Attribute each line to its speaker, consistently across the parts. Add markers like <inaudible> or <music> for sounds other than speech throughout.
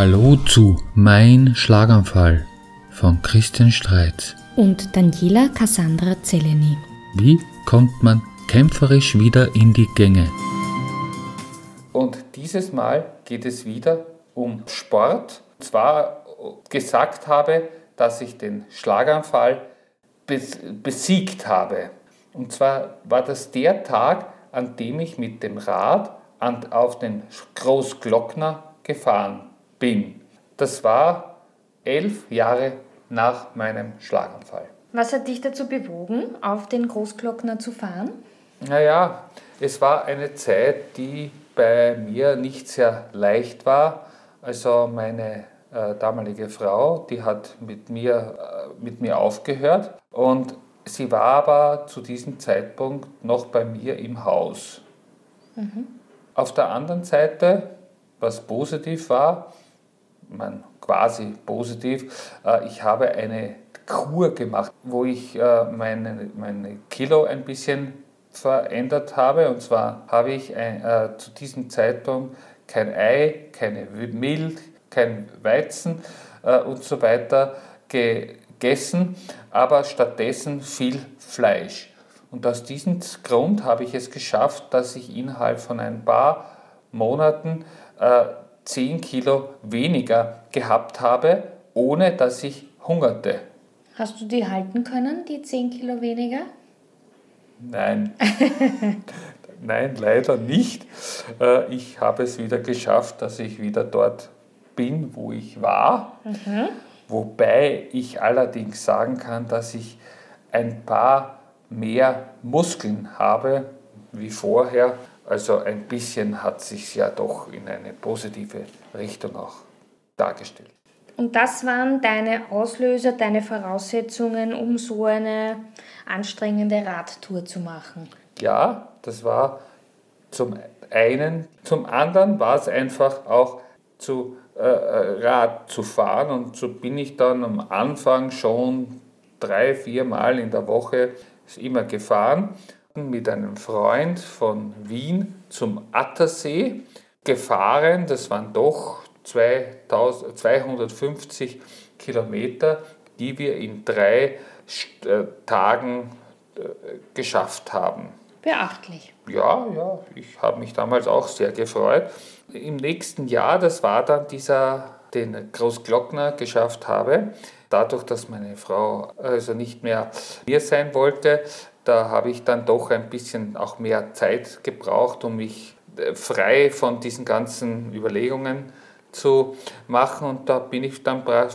Speaker 1: Hallo zu Mein Schlaganfall von Christian Streitz.
Speaker 2: und Daniela Cassandra Zeleny.
Speaker 1: Wie kommt man kämpferisch wieder in die Gänge?
Speaker 3: Und dieses Mal geht es wieder um Sport. Und zwar gesagt habe, dass ich den Schlaganfall bes- besiegt habe. Und zwar war das der Tag, an dem ich mit dem Rad auf den Großglockner gefahren bin. Das war elf Jahre nach meinem Schlaganfall.
Speaker 2: Was hat dich dazu bewogen, auf den Großglockner zu fahren?
Speaker 3: Naja, es war eine Zeit, die bei mir nicht sehr leicht war. Also meine äh, damalige Frau, die hat mit mir, äh, mit mir aufgehört und sie war aber zu diesem Zeitpunkt noch bei mir im Haus. Auf der anderen Seite, was positiv war, man, quasi positiv, äh, ich habe eine Kur gemacht, wo ich äh, meine, meine Kilo ein bisschen verändert habe. Und zwar habe ich ein, äh, zu diesem Zeitpunkt kein Ei, keine Milch, kein Weizen äh, und so weiter gegessen, aber stattdessen viel Fleisch. Und aus diesem Grund habe ich es geschafft, dass ich innerhalb von ein paar Monaten äh, 10 Kilo weniger gehabt habe, ohne dass ich hungerte.
Speaker 2: Hast du die halten können, die 10 Kilo weniger?
Speaker 3: Nein. <laughs> Nein, leider nicht. Äh, Ich habe es wieder geschafft, dass ich wieder dort bin, wo ich war. Wobei ich allerdings sagen kann, dass ich ein paar mehr Muskeln habe wie vorher. Also ein bisschen hat sich ja doch in eine positive Richtung auch dargestellt.
Speaker 2: Und das waren deine Auslöser, deine Voraussetzungen, um so eine anstrengende Radtour zu machen.
Speaker 3: Ja, das war zum einen. Zum anderen war es einfach auch zu äh, äh, Rad zu fahren und so bin ich dann am Anfang schon drei, vier Mal in der Woche immer gefahren mit einem Freund von Wien zum Attersee gefahren. Das waren doch 2000, 250 Kilometer, die wir in drei äh, Tagen äh, geschafft haben.
Speaker 2: Beachtlich.
Speaker 3: Ja, ja, ich habe mich damals auch sehr gefreut. Im nächsten Jahr, das war dann dieser, den Großglockner geschafft habe, dadurch, dass meine Frau also nicht mehr hier sein wollte, da habe ich dann doch ein bisschen auch mehr Zeit gebraucht, um mich äh, frei von diesen ganzen Überlegungen zu machen. Und da bin ich dann pra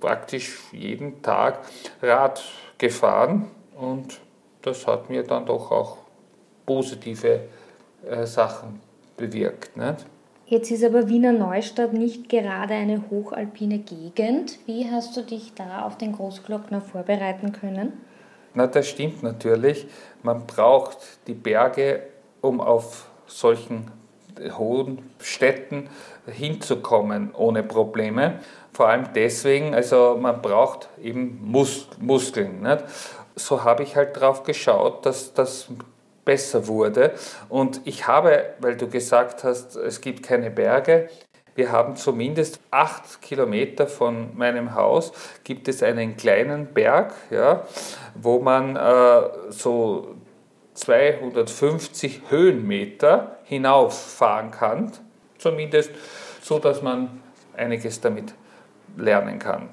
Speaker 3: praktisch jeden Tag Rad gefahren und das hat mir dann doch auch positive äh, Sachen bewirkt. Nicht?
Speaker 2: Jetzt ist aber Wiener Neustadt nicht gerade eine hochalpine Gegend. Wie hast du dich da auf den Großglockner vorbereiten können?
Speaker 3: Na, das stimmt natürlich. Man braucht die Berge, um auf solchen hohen Städten hinzukommen ohne Probleme. Vor allem deswegen, also man braucht eben Mus Muskeln. Nicht? So habe ich halt drauf geschaut, dass das besser wurde. Und ich habe, weil du gesagt hast, es gibt keine Berge, wir haben zumindest acht Kilometer von meinem Haus gibt es einen kleinen Berg, ja, wo man äh, so 250 Höhenmeter hinauffahren kann, zumindest so, dass man einiges damit lernen kann.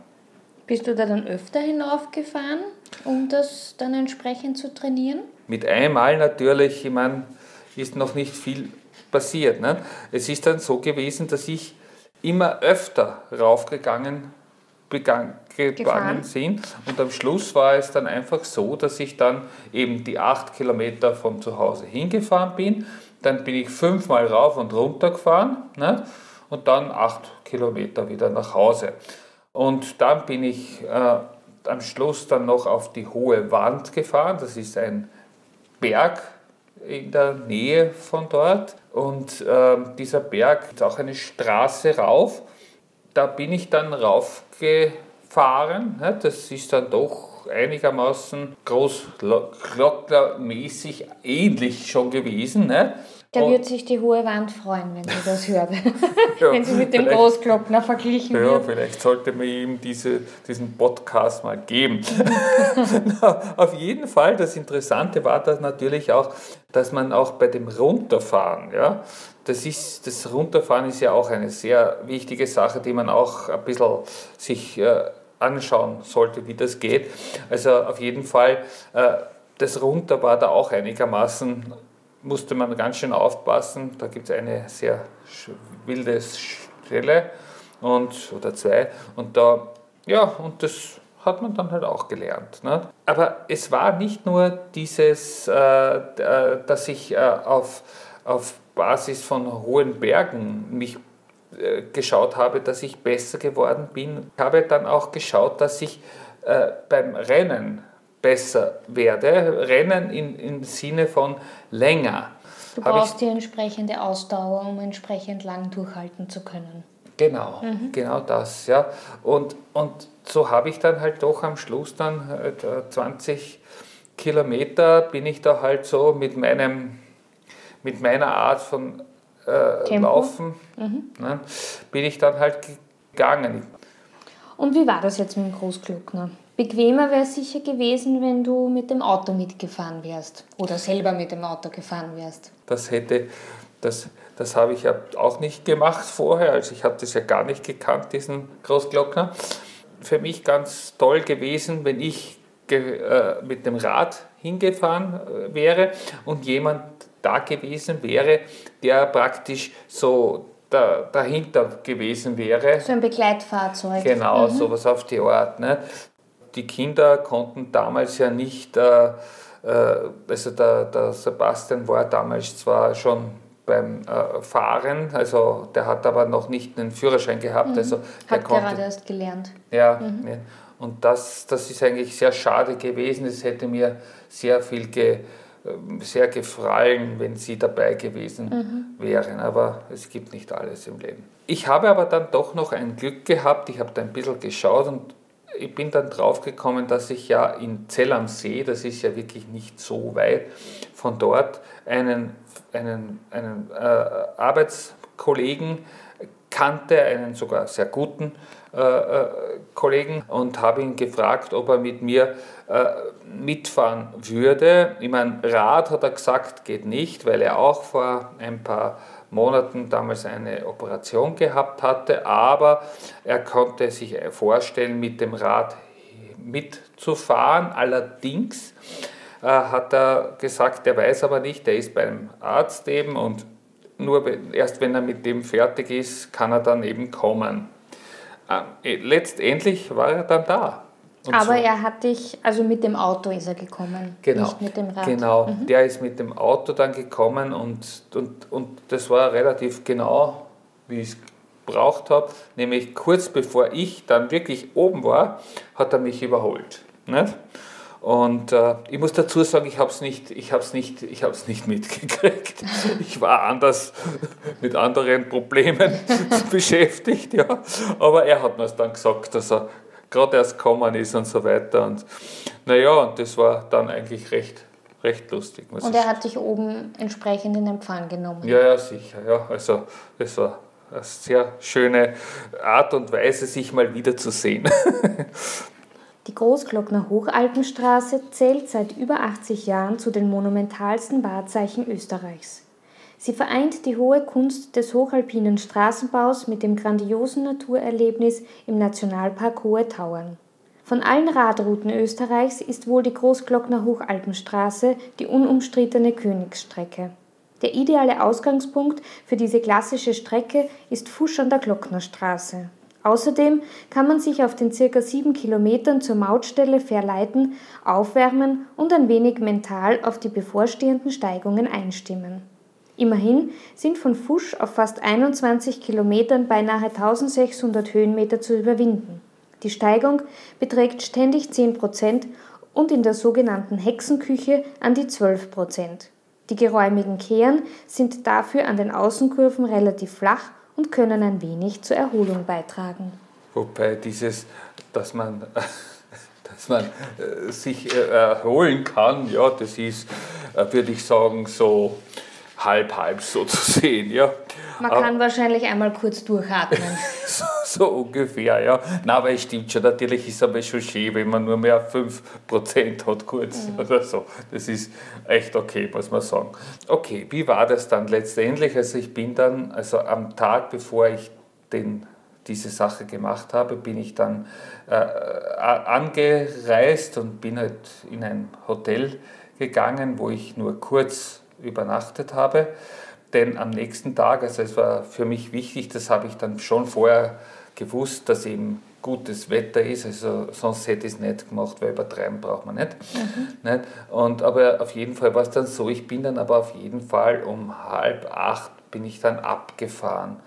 Speaker 2: Bist du da dann öfter hinaufgefahren, um das dann entsprechend zu trainieren?
Speaker 3: Mit einmal natürlich, ich meine, ist noch nicht viel passiert. Ne? Es ist dann so gewesen, dass ich immer öfter raufgegangen begann, gegangen sind und am Schluss war es dann einfach so, dass ich dann eben die acht Kilometer von zu Hause hingefahren bin, dann bin ich fünfmal rauf und runter gefahren ne? und dann acht Kilometer wieder nach Hause. Und dann bin ich äh, am Schluss dann noch auf die hohe Wand gefahren, das ist ein Berg in der Nähe von dort und ähm, dieser Berg ist auch eine Straße rauf. Da bin ich dann raufgefahren. Ne? Das ist dann doch einigermaßen großglocknermäßig ähnlich schon gewesen. Ne?
Speaker 2: Da
Speaker 3: Und-
Speaker 2: wird sich die hohe Wand freuen, wenn sie das hört. <laughs>
Speaker 3: Ja, <laughs>
Speaker 2: wenn sie mit dem Großglockner verglichen
Speaker 3: Ja,
Speaker 2: wird.
Speaker 3: vielleicht sollte man ihm diese, diesen Podcast mal geben. <laughs> Na, Auf jeden Fall, das Interessante war das natürlich auch, dass man auch bei dem Runterfahren, ja, das, ist, das Runterfahren ist ja auch eine sehr wichtige Sache, die man auch ein bisschen sich äh, anschauen sollte, wie das geht. Also auf jeden Fall, äh, das Runter war da auch einigermaßen, musste man ganz schön aufpassen. Da gibt es eine sehr wilde Stelle und, oder zwei. Und da, ja, und das hat man dann halt auch gelernt. Ne? Aber es war nicht nur dieses, äh, äh, dass ich äh, auf, auf Basis von hohen Bergen mich äh, geschaut habe, dass ich besser geworden bin. Ich habe dann auch geschaut, dass ich äh, beim Rennen besser werde. Rennen in, im Sinne von länger.
Speaker 2: Du brauchst die entsprechende Ausdauer, um entsprechend lang durchhalten zu können.
Speaker 3: Genau, genau das, ja. Und, und so habe ich dann halt doch am Schluss dann äh, da 20 Kilometer bin ich da halt so mit meinem, mit meiner Art von äh? Laufen, ne, bin ich dann halt gegangen.
Speaker 2: Und wie war das jetzt mit dem Großglockner? Bequemer wäre es sicher gewesen, wenn du mit dem Auto mitgefahren wärst oder selber mit dem Auto gefahren wärst.
Speaker 3: Das hätte, das, das habe ich ja auch nicht gemacht vorher, also ich habe das ja gar nicht gekannt, diesen Großglockner. Für mich ganz toll gewesen, wenn ich ge, äh, mit dem Rad hingefahren äh, wäre und jemand da gewesen wäre, der praktisch so da, dahinter gewesen wäre.
Speaker 2: So ein Begleitfahrzeug.
Speaker 3: Genau, sowas auf die Art. Ne? Die Kinder konnten damals ja nicht, äh, äh, also der, der Sebastian war damals zwar schon beim äh, Fahren, also der hat aber noch nicht einen Führerschein gehabt, also der
Speaker 2: Hat
Speaker 3: konnte
Speaker 2: gerade erst gelernt.
Speaker 3: ja, ne. und das, das ist eigentlich sehr schade gewesen. Es hätte mir sehr viel ge, ähm, sehr gefallen, wenn sie dabei gewesen wären. Aber es gibt nicht alles im Leben. Ich habe aber dann doch noch ein Glück gehabt. Ich habe da ein bisschen geschaut und ich bin dann draufgekommen, dass ich ja in Zell am See, das ist ja wirklich nicht so weit von dort, einen, einen, einen äh, Arbeitskollegen kannte, einen sogar sehr guten äh, äh, Kollegen und habe ihn gefragt, ob er mit mir äh, mitfahren würde. Ich meine, Rad hat er gesagt, geht nicht, weil er auch vor ein paar Monaten damals eine Operation gehabt hatte, aber er konnte sich vorstellen, mit dem Rad mitzufahren. Allerdings äh, hat er gesagt, er weiß aber nicht, er ist beim Arzt eben und nur erst wenn er mit dem fertig ist, kann er dann eben kommen. Äh, letztendlich war er dann da.
Speaker 2: Aber
Speaker 3: so-
Speaker 2: er hat dich, also mit dem Auto ist er gekommen,
Speaker 3: Genau,
Speaker 2: nicht mit dem Rad.
Speaker 3: genau. der ist mit dem Auto dann gekommen und, und, und das war relativ genau, wie ich es braucht habe. Nämlich kurz bevor ich dann wirklich oben war, hat er mich überholt. Nicht? Und äh, ich muss dazu sagen, ich habe es nicht, ich hab's nicht, ich hab's nicht <laughs> mitgekriegt. Ich war anders <laughs> mit anderen Problemen <laughs> beschäftigt, ja. Aber er hat mir es dann gesagt, dass er gerade erst gekommen ist und so weiter. Und naja, und das war dann eigentlich recht, recht lustig.
Speaker 2: Und er hat dich oben entsprechend in Empfang genommen.
Speaker 3: ja, ja, sicher. Ja. Also das war eine sehr schöne Art und Weise, sich mal wiederzusehen.
Speaker 2: Die Großglockner Hochalpenstraße zählt seit über 80 Jahren zu den monumentalsten Wahrzeichen Österreichs. Sie vereint die hohe Kunst des hochalpinen Straßenbaus mit dem grandiosen Naturerlebnis im Nationalpark Hohe Tauern. Von allen Radrouten Österreichs ist wohl die Großglockner Hochalpenstraße die unumstrittene Königsstrecke. Der ideale Ausgangspunkt für diese klassische Strecke ist Fusch an der Glocknerstraße. Außerdem kann man sich auf den circa sieben Kilometern zur Mautstelle verleiten, aufwärmen und ein wenig mental auf die bevorstehenden Steigungen einstimmen. Immerhin sind von Fusch auf fast 21 Kilometern beinahe 1600 Höhenmeter zu überwinden. Die Steigung beträgt ständig 10 Prozent und in der sogenannten Hexenküche an die 12 Prozent. Die geräumigen Kehren sind dafür an den Außenkurven relativ flach und können ein wenig zur Erholung beitragen.
Speaker 3: Wobei dieses, dass man, <laughs> dass man äh, sich äh, erholen kann, ja, das ist, äh, würde ich sagen, so halb, halb so zu sehen. Ja.
Speaker 2: Man kann wahrscheinlich einmal kurz durchatmen. <laughs>
Speaker 3: so, so ungefähr, ja. Na, aber es stimmt schon, natürlich ist es aber schon schön, wenn man nur mehr 5% hat kurz mhm. oder so. Das ist echt okay, muss man sagen. Okay, wie war das dann letztendlich? Also ich bin dann, also am Tag, bevor ich den diese Sache gemacht habe, bin ich dann äh, angereist und bin halt in ein Hotel gegangen, wo ich nur kurz übernachtet habe. Denn am nächsten Tag, also es war für mich wichtig, das habe ich dann schon vorher gewusst, dass eben gutes Wetter ist, also sonst hätte ich es nicht gemacht, weil übertreiben braucht man nicht. Mhm. nicht? Und, aber auf jeden Fall war es dann so, ich bin dann aber auf jeden Fall um halb acht bin ich dann abgefahren.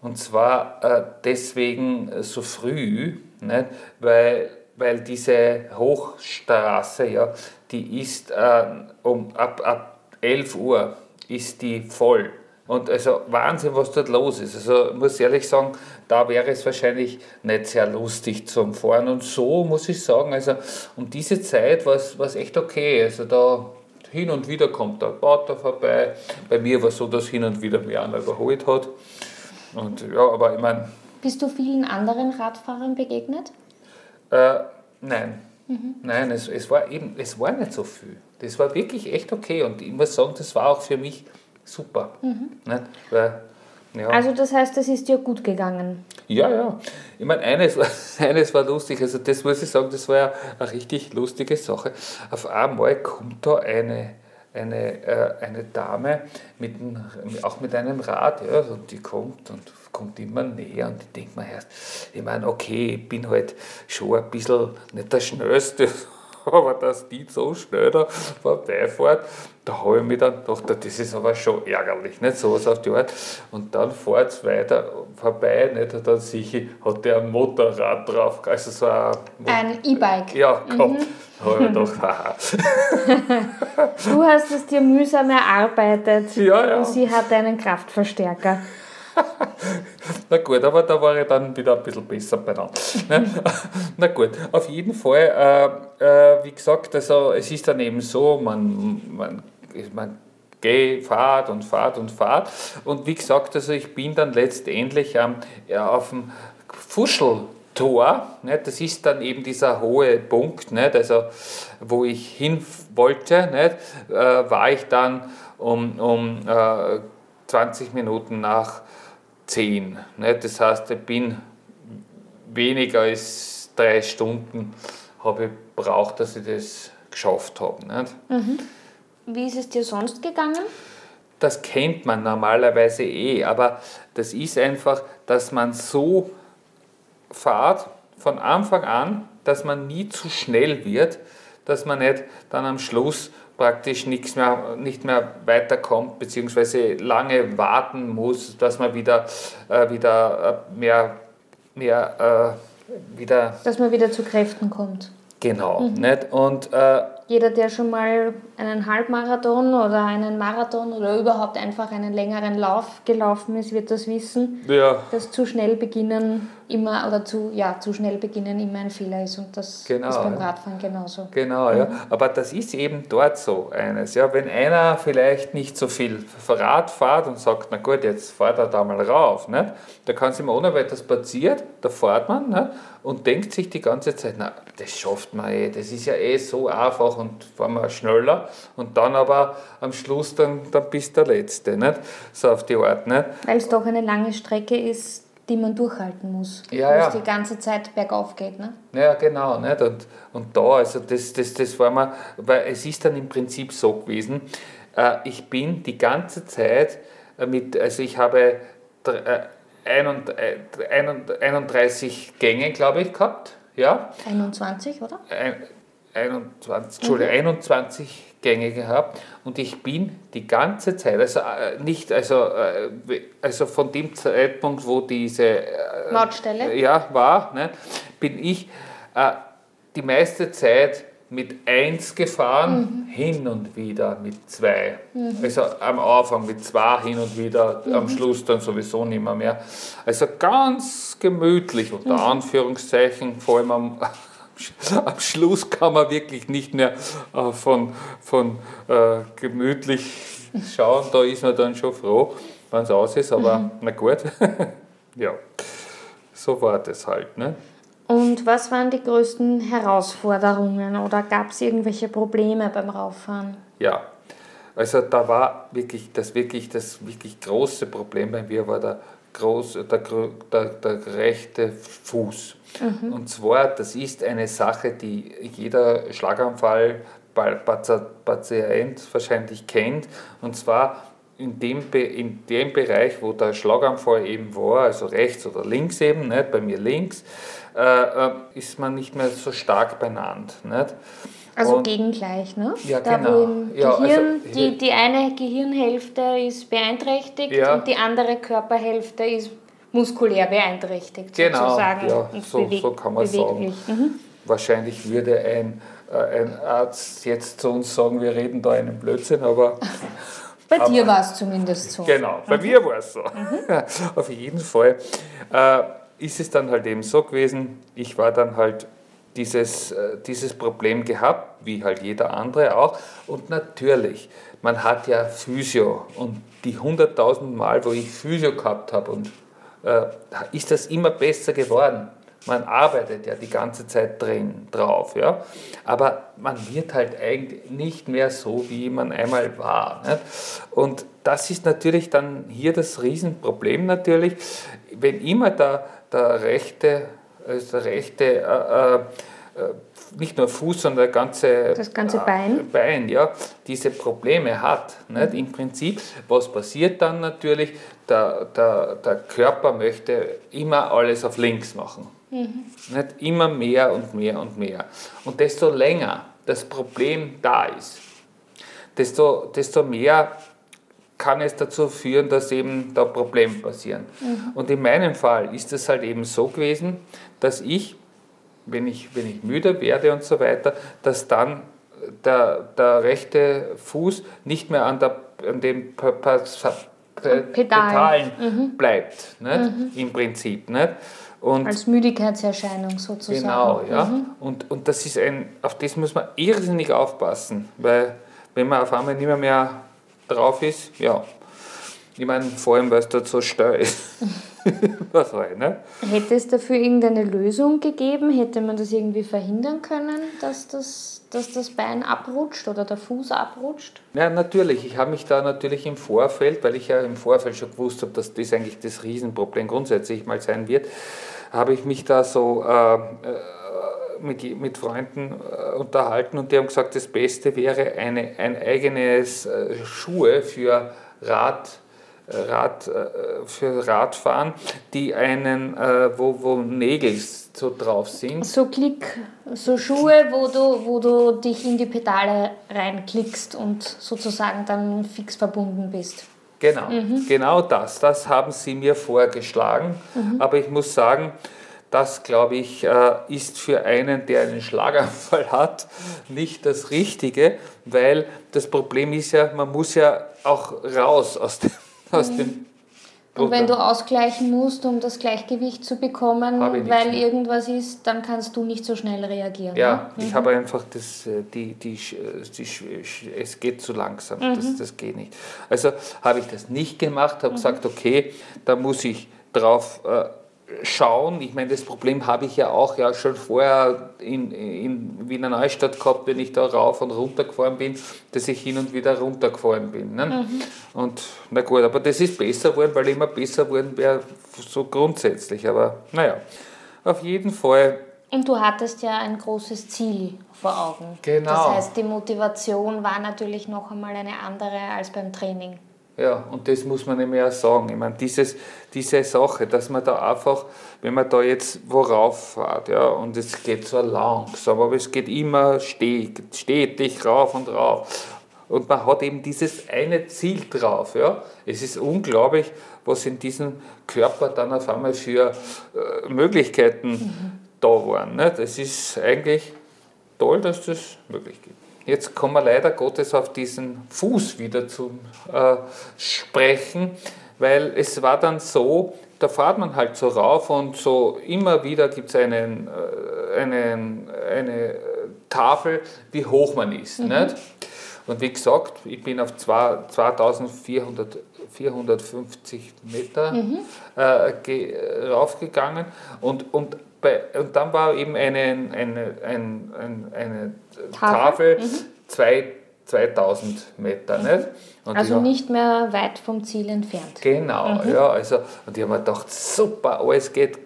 Speaker 3: Und zwar äh, deswegen so früh, nicht? Weil, weil diese Hochstraße, ja, die ist äh, um, ab, ab 11 Uhr ist die voll. Und also Wahnsinn, was dort los ist. Also muss ehrlich sagen, da wäre es wahrscheinlich nicht sehr lustig zum Fahren. Und so muss ich sagen, also um diese Zeit war es echt okay. Also da hin und wieder kommt der Auto vorbei. Bei mir war es so, dass hin und wieder mir einer überholt hat. Und ja, aber ich meine.
Speaker 2: Bist du vielen anderen Radfahrern begegnet?
Speaker 3: Äh, nein. Mhm. Nein, es, es, war eben, es war nicht so viel. Das war wirklich echt okay und ich muss sagen, das war auch für mich super. Mhm. Nicht? Weil,
Speaker 2: ja. Also das heißt, es ist dir gut gegangen?
Speaker 3: Ja, ja. Ich meine, eines, <laughs> eines war lustig, also das muss ich sagen, das war ja eine richtig lustige Sache. Auf einmal kommt da eine, eine, äh, eine Dame, mit ein, auch mit einem Rad, ja, und die kommt und kommt immer näher und ich denke mir erst, ich meine, okay, ich bin halt schon ein bisschen nicht der Schnellste, <laughs> aber dass die so schnell da vorbeifährt, da habe ich mir dann gedacht, das ist aber schon ärgerlich, nicht so was auf die Art. Und dann fährt es weiter vorbei, nicht? und dann sehe ich, hat der ein Motorrad drauf, also so ein,
Speaker 2: ein E-Bike.
Speaker 3: Ja, gehabt. Mhm. Da habe ich gedacht, <laughs> haha.
Speaker 2: du hast es dir mühsam erarbeitet
Speaker 3: ja, ja.
Speaker 2: und sie hat einen Kraftverstärker. <laughs>
Speaker 3: Na gut, aber da war ich dann wieder ein bisschen besser beieinander. Ne? <laughs> Na gut, auf jeden Fall, äh, äh, wie gesagt, also es ist dann eben so, man, man, man geht, fahrt und fahrt und fahrt. Und wie gesagt, also ich bin dann letztendlich ähm, ja, auf dem Fuscheltor, nicht? das ist dann eben dieser hohe Punkt, nicht? Also, wo ich hin wollte, nicht? Äh, war ich dann um, um äh, 20 Minuten nach 10. Nicht? Das heißt, ich bin weniger als drei Stunden habe ich braucht, dass ich das geschafft habe. Nicht?
Speaker 2: Mhm. Wie ist es dir sonst gegangen?
Speaker 3: Das kennt man normalerweise eh, aber das ist einfach, dass man so fährt von Anfang an, dass man nie zu schnell wird, dass man nicht dann am Schluss praktisch nichts mehr, nicht mehr weiterkommt, beziehungsweise lange warten muss, dass man wieder, äh, wieder äh, mehr, mehr äh, wieder...
Speaker 2: Dass man wieder zu Kräften kommt.
Speaker 3: Genau. Mhm. Nicht? Und äh,
Speaker 2: jeder, der schon mal einen Halbmarathon oder einen Marathon oder überhaupt einfach einen längeren Lauf gelaufen ist, wird das wissen,
Speaker 3: ja.
Speaker 2: dass zu schnell beginnen immer oder zu, ja, zu schnell beginnen immer ein Fehler ist und das genau, ist beim Radfahren genauso.
Speaker 3: Genau, ja. Aber das ist eben dort so eines. Ja, wenn einer vielleicht nicht so viel Rad fährt und sagt, na gut, jetzt fahrt er da mal rauf, nicht? da kann es immer ohne weiteres passiert, da fährt man nicht? und denkt sich die ganze Zeit, na, das schafft man eh, das ist ja eh so einfach und fahren wir schneller und dann aber am Schluss dann, dann bist du der Letzte, nicht? so auf die Art. Nicht?
Speaker 2: Weil es doch eine lange Strecke ist, die man durchhalten muss,
Speaker 3: ja, ja.
Speaker 2: es die ganze Zeit bergauf geht. Ne?
Speaker 3: Ja, genau. Nicht? Und, und da, also das, das, das war mir, weil es ist dann im Prinzip so gewesen, äh, ich bin die ganze Zeit mit, also ich habe äh, 31 Gänge, glaube ich, gehabt. Ja?
Speaker 2: 21, oder?
Speaker 3: 21, Entschuldigung, mhm. 21 Gänge gehabt und ich bin die ganze Zeit, also äh, nicht, also, äh, also von dem Zeitpunkt, wo diese
Speaker 2: äh, Mautstelle
Speaker 3: ja, war, ne, bin ich äh, die meiste Zeit mit 1 gefahren, mhm. hin und wieder mit 2. Mhm. Also am Anfang mit 2 hin und wieder, mhm. am Schluss dann sowieso nicht mehr. mehr. Also ganz gemütlich, unter mhm. Anführungszeichen, vor allem am, <laughs> am Schluss kann man wirklich nicht mehr äh, von, von äh, gemütlich schauen, da ist man dann schon froh, wenn es aus ist, aber mhm. na gut. <laughs> ja, so war das halt. Ne?
Speaker 2: Und was waren die größten Herausforderungen oder gab es irgendwelche Probleme beim Rauffahren?
Speaker 3: Ja, also da war wirklich das wirklich das wirklich große Problem bei mir war der große der, der, der rechte Fuß. Mhm. Und zwar, das ist eine Sache, die jeder Schlaganfall Patient wahrscheinlich kennt. Und zwar in dem, in dem Bereich, wo der Schlaganfall eben war, also rechts oder links eben, nicht? bei mir links, äh, äh, ist man nicht mehr so stark benannt. Nicht?
Speaker 2: Also und, gegengleich, ne?
Speaker 3: Ja, da, genau. Wo
Speaker 2: ja, Gehirn, also, die, die eine Gehirnhälfte ist beeinträchtigt ja. und die andere Körperhälfte ist muskulär beeinträchtigt,
Speaker 3: genau, sozusagen. Ja, so, so kann man beweglich. sagen. Mhm. Wahrscheinlich würde ein, äh, ein Arzt jetzt zu uns sagen, wir reden da einen Blödsinn, aber <laughs>
Speaker 2: Bei Aber, dir war es zumindest so.
Speaker 3: Genau, bei mhm. mir war es so. Mhm. <laughs> Auf jeden Fall äh, ist es dann halt eben so gewesen, ich war dann halt dieses, äh, dieses Problem gehabt, wie halt jeder andere auch. Und natürlich, man hat ja Physio und die 100.000 Mal, wo ich Physio gehabt habe, und äh, ist das immer besser geworden man arbeitet ja die ganze Zeit drin drauf, ja. Aber man wird halt eigentlich nicht mehr so, wie man einmal war. Nicht? Und das ist natürlich dann hier das Riesenproblem natürlich, wenn immer der, der rechte, also der rechte äh, äh, nicht nur Fuß, sondern der ganze,
Speaker 2: das ganze Bein,
Speaker 3: Bein ja, diese Probleme hat. Nicht? Im Prinzip, was passiert dann natürlich? Der, der, der Körper möchte immer alles auf links machen. Mhm. Nicht immer mehr und mehr und mehr. Und desto länger das Problem da ist, desto, desto mehr kann es dazu führen, dass eben da Probleme passieren. Mhm. Und in meinem Fall ist es halt eben so gewesen, dass ich, wenn ich, wenn ich müde werde und so weiter, dass dann der, der rechte Fuß nicht mehr an, der, an den pa pa pa Pedalen, mhm. bleibt, nicht? Mhm. im Prinzip. Nicht?
Speaker 2: Und Als Müdigkeitserscheinung sozusagen.
Speaker 3: Genau, ja. Mhm. Und, und das ist ein, auf das muss man irrsinnig aufpassen, weil wenn man auf einmal nicht mehr, mehr drauf ist, ja. Ich meine, vor allem, weil es dort so steil ist. <laughs>
Speaker 2: Was halt, ne? Hätte es dafür irgendeine Lösung gegeben? Hätte man das irgendwie verhindern können, dass das, dass das Bein abrutscht oder der Fuß abrutscht?
Speaker 3: Ja, natürlich. Ich habe mich da natürlich im Vorfeld, weil ich ja im Vorfeld schon gewusst habe, dass das eigentlich das Riesenproblem grundsätzlich mal sein wird, habe ich mich da so äh, äh, mit, mit Freunden äh, unterhalten und die haben gesagt, das Beste wäre eine, ein eigenes äh, Schuhe für Rad. Äh, Rad, äh, für Radfahren, die einen, wo, wo Nägel so drauf sind.
Speaker 2: So Klick, so Schuhe, wo du, wo du dich in die Pedale reinklickst und sozusagen dann fix verbunden bist.
Speaker 3: Genau, mhm. genau das. Das haben sie mir vorgeschlagen. Mhm. Aber ich muss sagen, das, glaube ich, äh, ist für einen, der einen Schlaganfall <laughs> hat, nicht das Richtige, weil das Problem ist ja, man muss ja auch raus aus dem, <laughs> aus mhm. dem
Speaker 2: und wenn du ausgleichen musst, um das Gleichgewicht zu bekommen, weil irgendwas ist, dann kannst du nicht so schnell reagieren.
Speaker 3: Ja, ne? ich mhm. habe einfach das, äh, die, die, die, es geht zu langsam, mhm. das, das geht nicht. Also habe ich das nicht gemacht, habe mhm. gesagt, okay, da muss ich drauf äh, schauen. Ich meine, das Problem habe ich ja auch ja schon vorher in, in Wiener Neustadt gehabt, wenn ich da rauf und runter gefahren bin, dass ich hin und wieder runtergefahren bin. Ne? Mhm. Und na gut, aber das ist besser geworden, weil immer besser geworden wäre, so grundsätzlich. Aber naja, auf jeden Fall.
Speaker 2: Und du hattest ja ein großes Ziel vor Augen.
Speaker 3: Genau.
Speaker 2: Das heißt, die Motivation war natürlich noch einmal eine andere als beim Training.
Speaker 3: Ja, und das muss man nicht mehr sagen. Ich meine, dieses, diese Sache, dass man da einfach, wenn man da jetzt worauf fährt, ja, und es geht so langsam, aber es geht immer stetig rauf und rauf. Und man hat eben dieses eine Ziel drauf. Ja. Es ist unglaublich, was in diesem Körper dann auf einmal für äh, Möglichkeiten mhm. da waren. Ne? Das ist eigentlich toll, dass das möglich gibt. Jetzt kommen wir leider Gottes auf diesen Fuß wieder zu äh, sprechen, weil es war dann so, da fährt man halt so rauf und so immer wieder gibt es einen, äh, einen, eine Tafel, wie hoch man ist. Mhm. Nicht? Und wie gesagt, ich bin auf 2450 Meter mhm. äh, raufgegangen und, und, bei, und dann war eben eine, eine, eine, eine Tafel, Tafel mhm. zwei 2000 Meter. Mhm. Nicht?
Speaker 2: also hab, nicht mehr weit vom Ziel entfernt.
Speaker 3: Genau, mhm. ja. Also, und ich habe mir gedacht, super, alles geht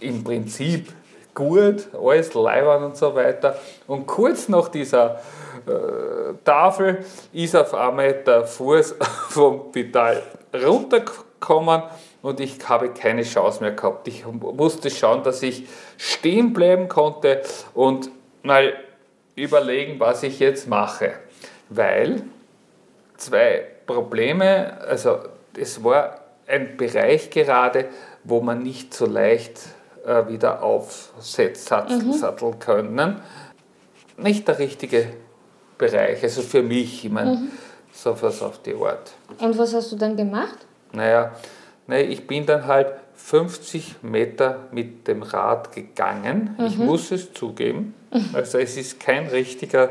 Speaker 3: im Prinzip gut, alles leibern und so weiter. Und kurz nach dieser äh, Tafel ist auf einmal der Fuß <laughs> vom Pedal runtergekommen und ich habe keine Chance mehr gehabt. Ich musste schauen, dass ich stehen bleiben konnte und mal überlegen, was ich jetzt mache weil zwei Probleme, also es war ein Bereich gerade, wo man nicht so leicht äh, wieder aufsatteln mhm. können. Nicht der richtige Bereich, also für mich, ich meine, mhm. so was auf die Art.
Speaker 2: Und was hast du dann gemacht?
Speaker 3: Naja, naja ich bin dann halt 50 Meter mit dem Rad gegangen. Mhm. Ich muss es zugeben. Also es ist kein richtiger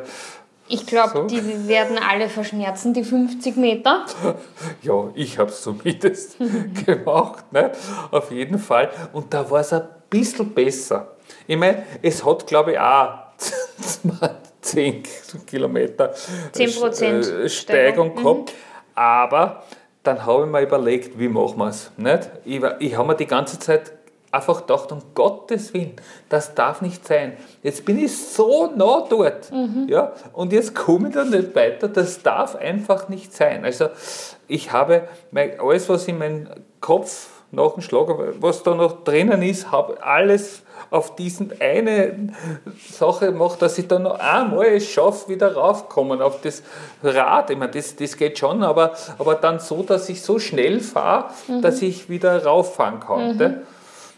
Speaker 2: ich glaube, so. die werden alle verschmerzen, die 50 Meter. <laughs>
Speaker 3: Ja, ich habe es zumindest <laughs> gemacht, ne? auf jeden Fall. Und da war es ein bisschen besser. Ich meine, es hat, glaube ich, auch <laughs> 10 Kilometer
Speaker 2: 10
Speaker 3: äh, Steigung gehabt. Mhm. Aber dann habe ich mir überlegt, wie machen wir es. Ich, ich habe mir die ganze Zeit einfach gedacht, um Gottes Willen, das darf nicht sein. Jetzt bin ich so nah dort mhm. ja, und jetzt komme ich da nicht weiter. Das darf einfach nicht sein. Also ich habe mein, alles, was in meinem Kopf nach dem Schlag, was da noch drinnen ist, habe alles auf diesen eine Sache gemacht, dass ich dann noch einmal es schaffe, wieder raufkommen auf das Rad. Ich meine, das, das geht schon, aber, aber dann so, dass ich so schnell fahre, mhm. dass ich wieder rauffahren konnte. Mhm.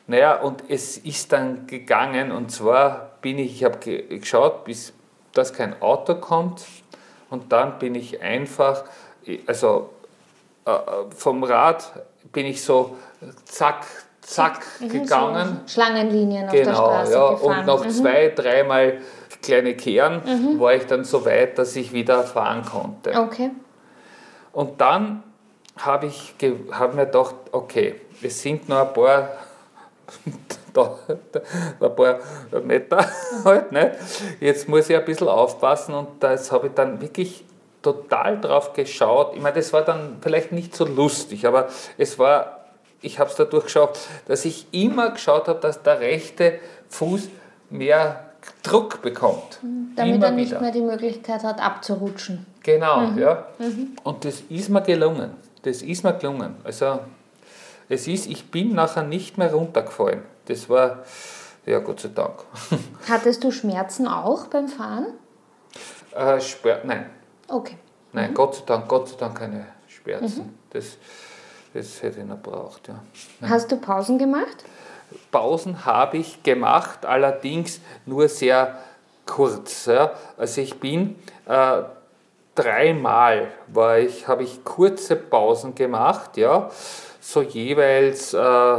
Speaker 3: Naja, und es ist dann gegangen und zwar bin ich, ich habe geschaut, bis dass kein Auto kommt und dann bin ich einfach, also äh, vom Rad bin ich so zack, zack mhm, gegangen.
Speaker 2: So Schlangenlinien auf genau, der Straße ja,
Speaker 3: gefahren. Und nach mhm. zwei, dreimal kleine Kehren mhm. war ich dann so weit, dass ich wieder fahren konnte.
Speaker 2: Okay.
Speaker 3: Und dann habe ich hab mir gedacht, okay, es sind noch ein paar <laughs> da, da, ein paar Meter <laughs> halt. Nicht? Jetzt muss ich ein bisschen aufpassen und das habe ich dann wirklich total drauf geschaut. Ich meine, das war dann vielleicht nicht so lustig, aber es war, ich habe es dadurch geschaut, dass ich immer geschaut habe, dass der rechte Fuß mehr Druck bekommt.
Speaker 2: Damit immer er nicht wieder. mehr die Möglichkeit hat, abzurutschen.
Speaker 3: Genau, mhm. ja. Mhm. Und das ist mir gelungen. Das ist mir gelungen. Also es ist, ich bin nachher nicht mehr runtergefallen. Das war, ja, Gott sei Dank. <laughs>
Speaker 2: Hattest du Schmerzen auch beim Fahren?
Speaker 3: Äh, Sper nein.
Speaker 2: Okay.
Speaker 3: Nein, mhm. Gott sei Dank, Gott sei Dank keine Schmerzen. Mhm. Das, das hätte ich noch braucht, ja.
Speaker 2: Hast du Pausen gemacht?
Speaker 3: Pausen habe ich gemacht, allerdings nur sehr kurz. Ja. Also ich bin äh, dreimal war ich, habe ich kurze Pausen gemacht, ja so jeweils äh,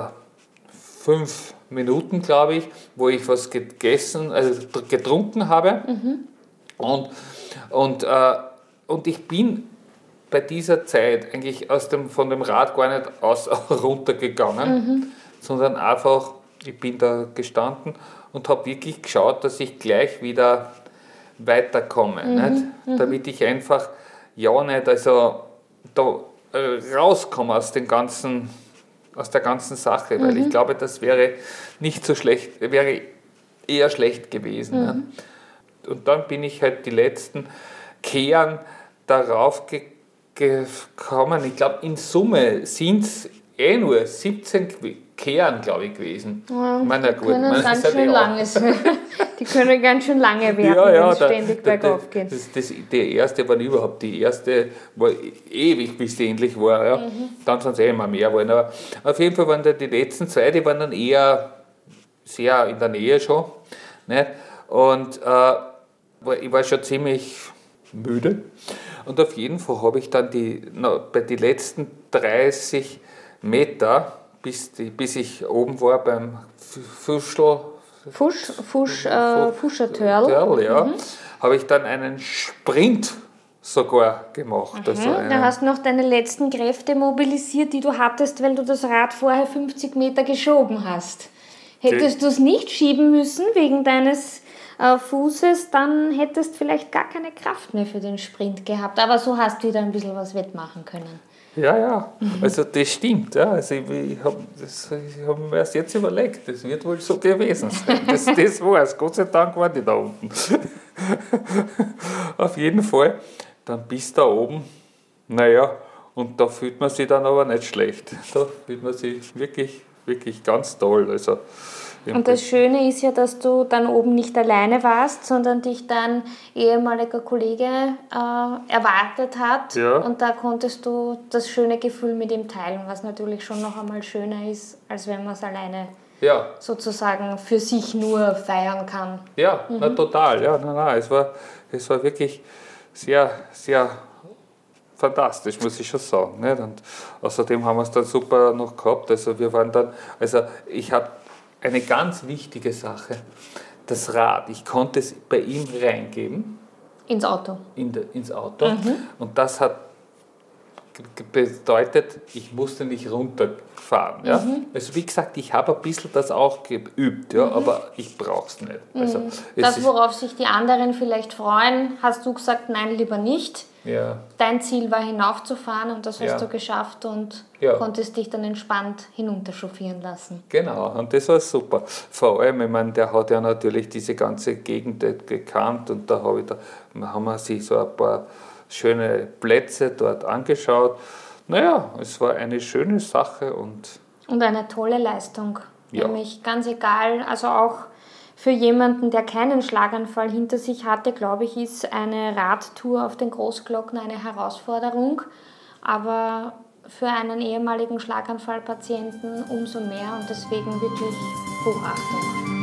Speaker 3: fünf Minuten, glaube ich, wo ich was gegessen, also getrunken habe. Mhm. Und, und, äh, und ich bin bei dieser Zeit eigentlich aus dem, von dem Rad gar nicht aus, <laughs> runtergegangen, mhm. sondern einfach, ich bin da gestanden und habe wirklich geschaut, dass ich gleich wieder weiterkomme. Mhm. Nicht? Mhm. Damit ich einfach ja nicht, also da äh, rauskomme aus, den ganzen, aus der ganzen Sache, weil mhm. ich glaube, das wäre nicht so schlecht, wäre eher schlecht gewesen. Mhm. Ne? Und dann bin ich halt die letzten Kehren darauf ge gekommen. Ich glaube, in Summe sind es eh nur 17 Kehren, glaube ich, gewesen.
Speaker 2: Ja, ich meine, gut, können ganz schön lange <laughs> Die können ganz schön lange werden,
Speaker 3: ja, ja,
Speaker 2: wenn es ständig der, bergauf geht.
Speaker 3: Das, das, der erste war überhaupt, die erste war ewig, bis die endlich war. Ja. Mhm. Dann sind es eh immer mehr geworden. Aber auf jeden Fall waren die letzten zwei, die waren dann eher sehr in der Nähe schon. Ne? Und äh, ich war schon ziemlich müde. Und auf jeden Fall habe ich dann die, na, bei den letzten 30 Meter bis, die, bis ich oben war beim Fuschel.
Speaker 2: Fusch, Fusch, äh, Fuschertörl.
Speaker 3: ja. Mhm. Habe ich dann einen Sprint sogar gemacht. Also
Speaker 2: Mhm,
Speaker 3: einen-
Speaker 2: da hast du noch deine letzten Kräfte mobilisiert, die du hattest, weil du das Rad vorher 50 Meter geschoben hast. Hättest du es nicht schieben müssen wegen deines äh, Fußes, dann hättest vielleicht gar keine Kraft mehr für den Sprint gehabt. Aber so hast du wieder ein bisschen was wettmachen können.
Speaker 3: Ja, ja, also das stimmt. Ja. Also ich ich habe hab mir erst jetzt überlegt, das wird wohl so gewesen sein. Das, <laughs> das war es. Gott sei Dank war die da unten. <laughs> Auf jeden Fall, dann bis da oben, naja, und da fühlt man sich dann aber nicht schlecht. Da fühlt man sich wirklich, wirklich ganz toll. Also,
Speaker 2: Und das Schöne ist ja, dass du dann oben nicht alleine warst, sondern dich dein ehemaliger Kollege äh, erwartet hat.
Speaker 3: Ja.
Speaker 2: Und da konntest du das schöne Gefühl mit ihm teilen, was natürlich schon noch einmal schöner ist, als wenn man es alleine
Speaker 3: ja,
Speaker 2: sozusagen für sich nur feiern kann.
Speaker 3: Ja, na total. Ja, na, na, es, war, es war wirklich sehr, sehr fantastisch, muss ich schon sagen. Nicht? Und außerdem haben wir es dann super noch gehabt. Also wir waren dann, also ich habe eine ganz wichtige Sache, das Rad. Ich konnte es bei ihm reingeben
Speaker 2: Ins Auto.
Speaker 3: in de, ins Auto und das hat bedeutet, ich musste nicht runterfahren. Ja? Also wie gesagt, ich habe ein bisschen das auch geübt, ja, aber ich brauche es nicht. Also, es
Speaker 2: Das,
Speaker 3: ist-
Speaker 2: worauf sich die anderen vielleicht freuen, hast du gesagt, nein, lieber nicht.
Speaker 3: ja,
Speaker 2: Dein Ziel war hinaufzufahren und das hast
Speaker 3: Ja.
Speaker 2: du geschafft und
Speaker 3: Ja.
Speaker 2: konntest dich dann entspannt hinunterchauffieren lassen.
Speaker 3: Genau, und das war super. Vor allem, ich meine, der hat ja natürlich diese ganze Gegend gekannt und da habe ich da, haben wir sich so ein paar schöne Plätze dort angeschaut. Naja, es war eine schöne Sache und
Speaker 2: Und eine tolle Leistung.
Speaker 3: Ja.
Speaker 2: Nämlich ganz egal, also auch für jemanden, der keinen Schlaganfall hinter sich hatte, glaube ich, ist eine Radtour auf den Großglockner eine Herausforderung. Aber für einen ehemaligen Schlaganfallpatienten umso mehr und deswegen wirklich Hochachtung.